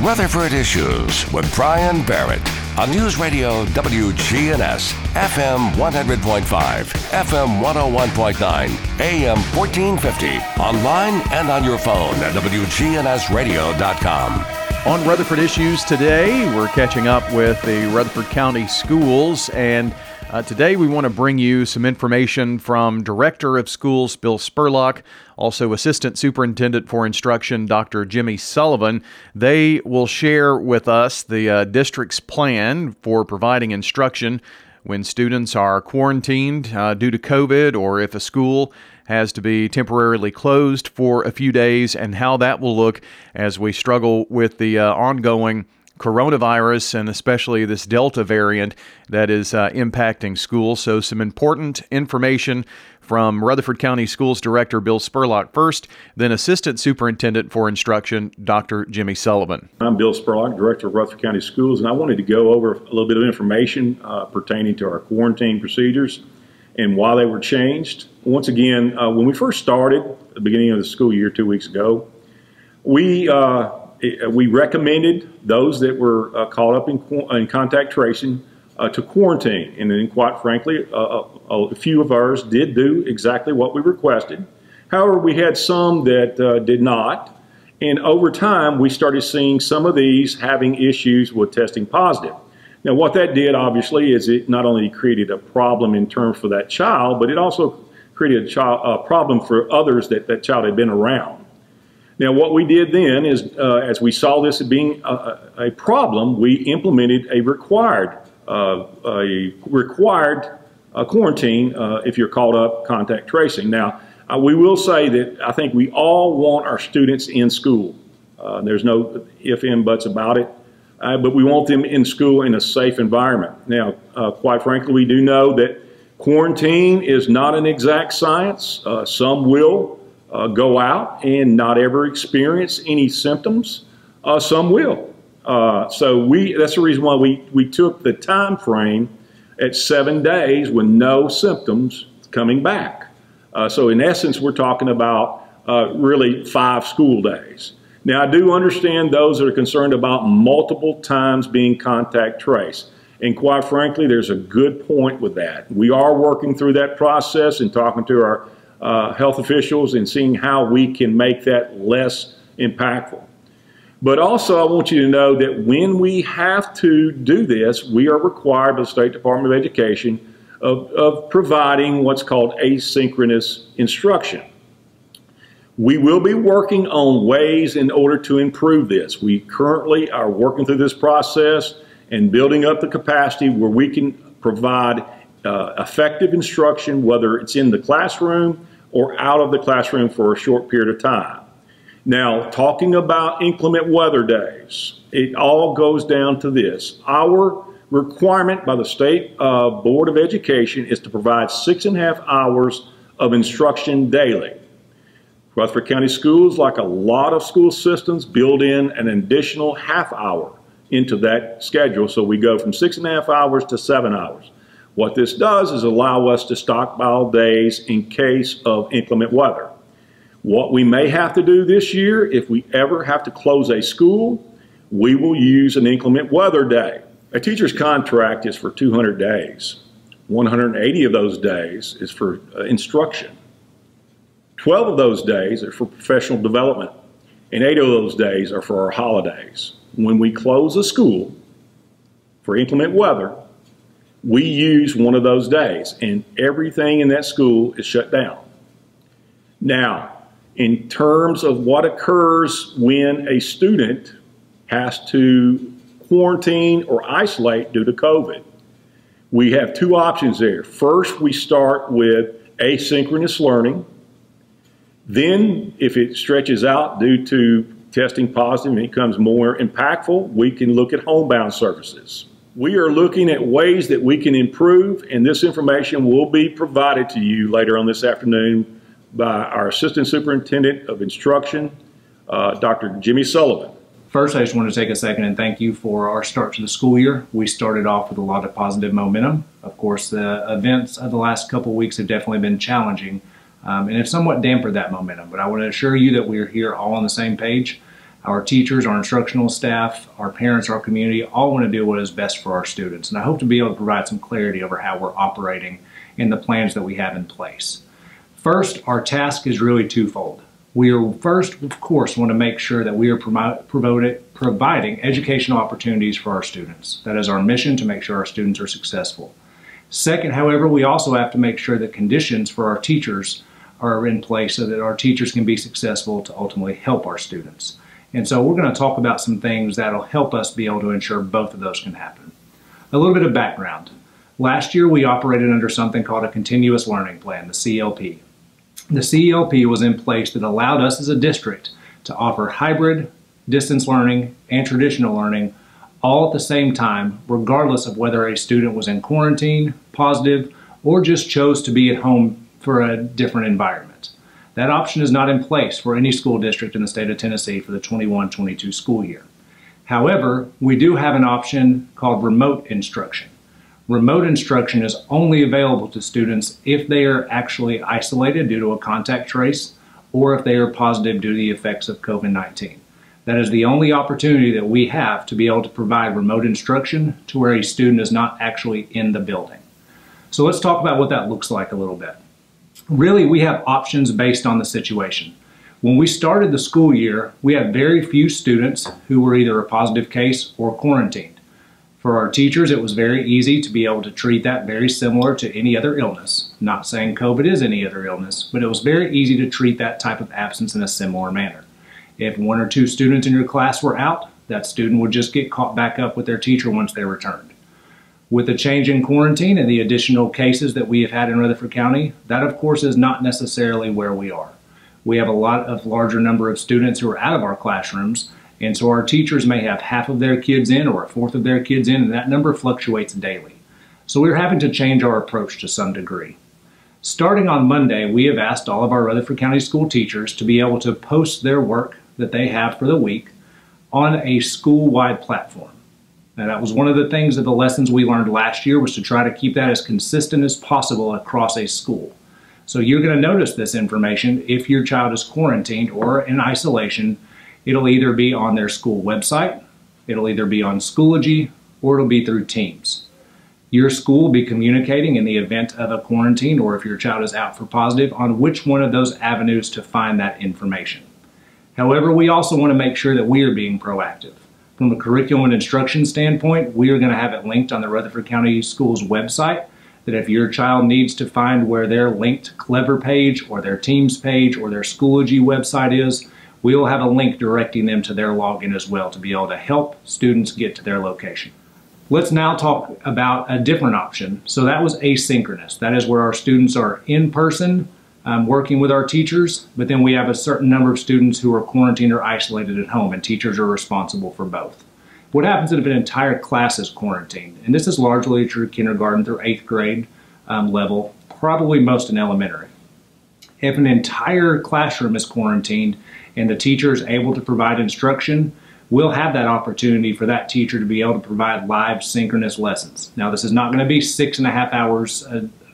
Rutherford Issues with Brian Barrett on News Radio WGNS, FM 100.5, FM 101.9, AM 1450, online and on your phone at WGNSradio.com. On Rutherford Issues today, we're catching up with the Rutherford County Schools and uh, today, we want to bring you some information from Director of Schools Bill Spurlock, also Assistant Superintendent for Instruction Dr. Jimmy Sullivan. They will share with us the uh, district's plan for providing instruction when students are quarantined uh, due to COVID or if a school has to be temporarily closed for a few days and how that will look as we struggle with the uh, ongoing coronavirus and especially this Delta variant that is uh, impacting schools. So, some important information from Rutherford County Schools Director Bill Spurlock first, then Assistant Superintendent for Instruction Dr. Jimmy Sullivan. I'm Bill Spurlock, Director of Rutherford County Schools, and I wanted to go over a little bit of information uh, pertaining to our quarantine procedures and why they were changed. Once again, uh, when we first started at the beginning of the school year two weeks ago, we uh, uh, we recommended those that were uh, caught up in, in contact tracing uh, to quarantine. And then, quite frankly, uh, a few of ours did do exactly what we requested. However, we had some that uh, did not. And over time, we started seeing some of these having issues with testing positive. Now, what that did, obviously, is it not only created a problem in terms for that child, but it also created a, child, a problem for others that that child had been around. Now, what we did then is, uh, as we saw this being a, a problem, we implemented a required, uh, a required uh, quarantine uh, if you're caught up contact tracing. Now, uh, we will say that I think we all want our students in school. Uh, there's no if, and buts about it. but we want them in school in a safe environment. Now, quite frankly, we do know that quarantine is not an exact science. some will uh, go out and not ever experience any symptoms. Uh, some will. Uh, so we that's the reason why we, we took the time frame at seven days with no symptoms coming back. Uh, so in essence, we're talking about uh, really five school days. Now I do understand those that are concerned about multiple times being contact traced. And quite frankly, there's a good point with that. We are working through that process and talking to our uh, health officials and seeing how we can make that less impactful. But also, I want you to know that when we have to do this, we are required by the State Department of Education of, of providing what's called asynchronous instruction. We will be working on ways in order to improve this. We currently are working through this process and building up the capacity where we can provide uh, effective instruction, whether it's in the classroom or out of the classroom for a short period of time. Now, talking about inclement weather days, it all goes down to this. Our requirement by the State uh, Board of Education is to provide six and a half hours of instruction daily. Rutherford County Schools, like a lot of school systems, build in an additional half hour into that schedule. So we go from six and a half hours to seven hours. What this does is allow us to stockpile days in case of inclement weather. What we may have to do this year, if we ever have to close a school, we will use an inclement weather day. A teacher's contract is for 200 days. 180 of those days is for uh, instruction. 12 of those days are for professional development, and eight of those days are for our holidays. When we close a school for inclement weather, we use one of those days, and everything in that school is shut down. Now, in terms of what occurs when a student has to quarantine or isolate due to COVID, we have two options there. First, we start with asynchronous learning. Then, if it stretches out due to testing positive and becomes more impactful, we can look at homebound services. We are looking at ways that we can improve, and this information will be provided to you later on this afternoon by our Assistant Superintendent of Instruction, uh, Dr. Jimmy Sullivan. First, I just want to take a second and thank you for our start to the school year. We started off with a lot of positive momentum. Of course, the events of the last couple weeks have definitely been challenging um, and have somewhat dampened that momentum. But I want to assure you that we are here all on the same page Our teachers, our instructional staff, our parents, our community all want to do what is best for our students. And I hope to be able to provide some clarity over how we're operating in the plans that we have in place. First, our task is really twofold. We are first, of course, want to make sure that we are providing educational opportunities for our students. That is our mission to make sure our students are successful. Second, however, we also have to make sure that conditions for our teachers are in place so that our teachers can be successful to ultimately help our students. And so we're going to talk about some things that'll help us be able to ensure both of those can happen. A little bit of background. Last year we operated under something called a continuous learning plan, the CLP. The CLP was in place that allowed us as a district to offer hybrid, distance learning, and traditional learning all at the same time, regardless of whether a student was in quarantine, positive, or just chose to be at home for a different environment. That option is not in place for any school district in the state of Tennessee for the 21 22 school year. However, we do have an option called remote instruction. Remote instruction is only available to students if they are actually isolated due to a contact trace or if they are positive due to the effects of COVID 19. That is the only opportunity that we have to be able to provide remote instruction to where a student is not actually in the building. So let's talk about what that looks like a little bit. Really, we have options based on the situation. When we started the school year, we had very few students who were either a positive case or quarantined. For our teachers, it was very easy to be able to treat that very similar to any other illness. Not saying COVID is any other illness, but it was very easy to treat that type of absence in a similar manner. If one or two students in your class were out, that student would just get caught back up with their teacher once they returned. With the change in quarantine and the additional cases that we have had in Rutherford County, that of course is not necessarily where we are. We have a lot of larger number of students who are out of our classrooms and so our teachers may have half of their kids in or a fourth of their kids in, and that number fluctuates daily. So we're having to change our approach to some degree. Starting on Monday, we have asked all of our Rutherford County school teachers to be able to post their work that they have for the week on a school-wide platform. Now that was one of the things that the lessons we learned last year was to try to keep that as consistent as possible across a school. So you're going to notice this information if your child is quarantined or in isolation It'll either be on their school website, it'll either be on Schoology, or it'll be through Teams. Your school will be communicating in the event of a quarantine or if your child is out for positive on which one of those avenues to find that information. However, we also want to make sure that we are being proactive. From a curriculum and instruction standpoint, we are going to have it linked on the Rutherford County Schools website that if your child needs to find where their linked Clever page or their Teams page or their Schoology website is, we will have a link directing them to their login as well to be able to help students get to their location. Let's now talk about a different option. So that was asynchronous. That is where our students are in person um, working with our teachers, but then we have a certain number of students who are quarantined or isolated at home, and teachers are responsible for both. What happens if an entire class is quarantined? And this is largely true kindergarten through eighth grade um, level, probably most in elementary. If an entire classroom is quarantined and the teacher is able to provide instruction, we'll have that opportunity for that teacher to be able to provide live synchronous lessons. Now, this is not going to be six and a half hours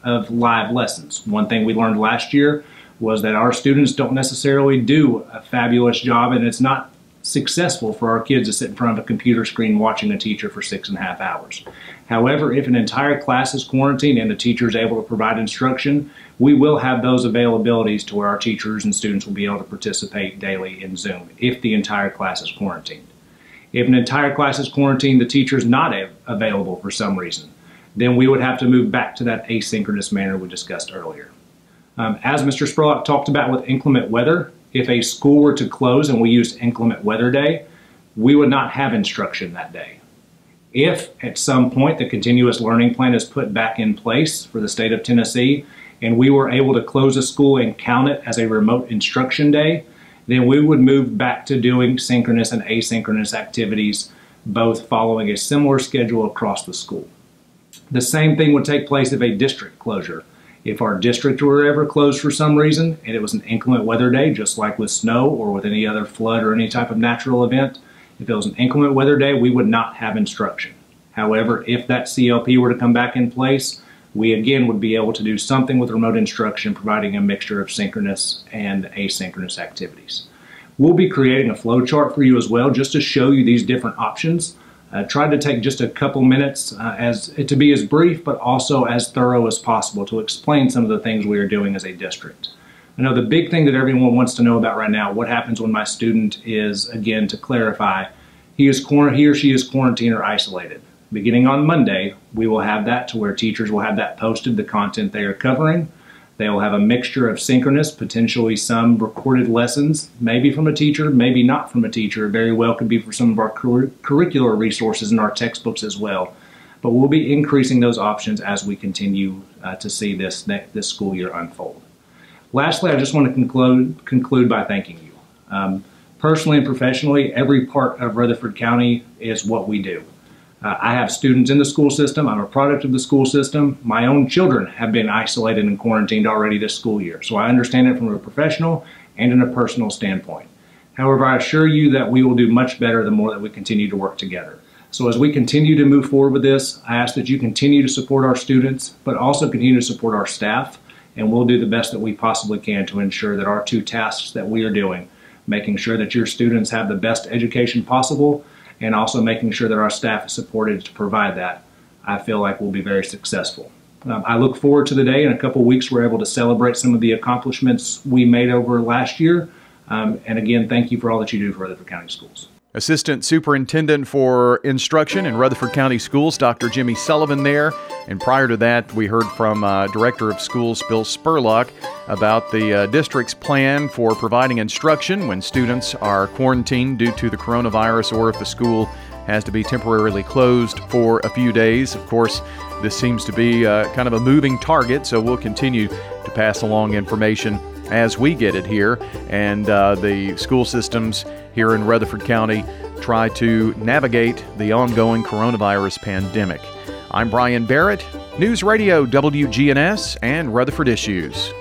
of live lessons. One thing we learned last year was that our students don't necessarily do a fabulous job, and it's not successful for our kids to sit in front of a computer screen watching a teacher for six and a half hours. However, if an entire class is quarantined and the teacher is able to provide instruction, we will have those availabilities to where our teachers and students will be able to participate daily in Zoom if the entire class is quarantined. If an entire class is quarantined, the teacher is not available for some reason, then we would have to move back to that asynchronous manner we discussed earlier. Um, as Mr. Spurlock talked about with inclement weather, if a school were to close and we used inclement weather day, we would not have instruction that day. If at some point the continuous learning plan is put back in place for the state of Tennessee and we were able to close a school and count it as a remote instruction day, then we would move back to doing synchronous and asynchronous activities, both following a similar schedule across the school. The same thing would take place if a district closure. If our district were ever closed for some reason and it was an inclement weather day, just like with snow or with any other flood or any type of natural event, if it was an inclement weather day, we would not have instruction. However, if that CLP were to come back in place, we again would be able to do something with remote instruction, providing a mixture of synchronous and asynchronous activities. We'll be creating a flow chart for you as well, just to show you these different options. Uh, tried to take just a couple minutes uh, as to be as brief but also as thorough as possible to explain some of the things we are doing as a district. I know the big thing that everyone wants to know about right now, what happens when my student is, again, to clarify, he, is he or she is quarantined or isolated. Beginning on Monday, we will have that to where teachers will have that posted, the content they are covering. They will have a mixture of synchronous, potentially some recorded lessons, maybe from a teacher, maybe not from a teacher. Very well could be for some of our cur- curricular resources and our textbooks as well. But we'll be increasing those options as we continue uh, to see this, this school year unfold. Lastly, I just want to conclude, conclude by thanking you. Um, personally and professionally, every part of Rutherford County is what we do. Uh, I have students in the school system. I'm a product of the school system. My own children have been isolated and quarantined already this school year. So I understand it from a professional and in a personal standpoint. However, I assure you that we will do much better the more that we continue to work together. So as we continue to move forward with this, I ask that you continue to support our students, but also continue to support our staff, and we'll do the best that we possibly can to ensure that our two tasks that we are doing, making sure that your students have the best education possible and also making sure that our staff is supported to provide that, I feel like we'll be very successful. Um, I look forward to the day in a couple weeks we're able to celebrate some of the accomplishments we made over last year. Um, and again, thank you for all that you do for Rutherford County Schools. Assistant Superintendent for Instruction in Rutherford County Schools, Dr. Jimmy Sullivan, there. And prior to that, we heard from uh, Director of Schools Bill Spurlock about the uh, district's plan for providing instruction when students are quarantined due to the coronavirus or if the school has to be temporarily closed for a few days. Of course, this seems to be uh, kind of a moving target, so we'll continue to pass along information as we get it here. And uh, the school systems here in Rutherford County try to navigate the ongoing coronavirus pandemic. I'm Brian Barrett, News Radio WGNS and Rutherford Issues.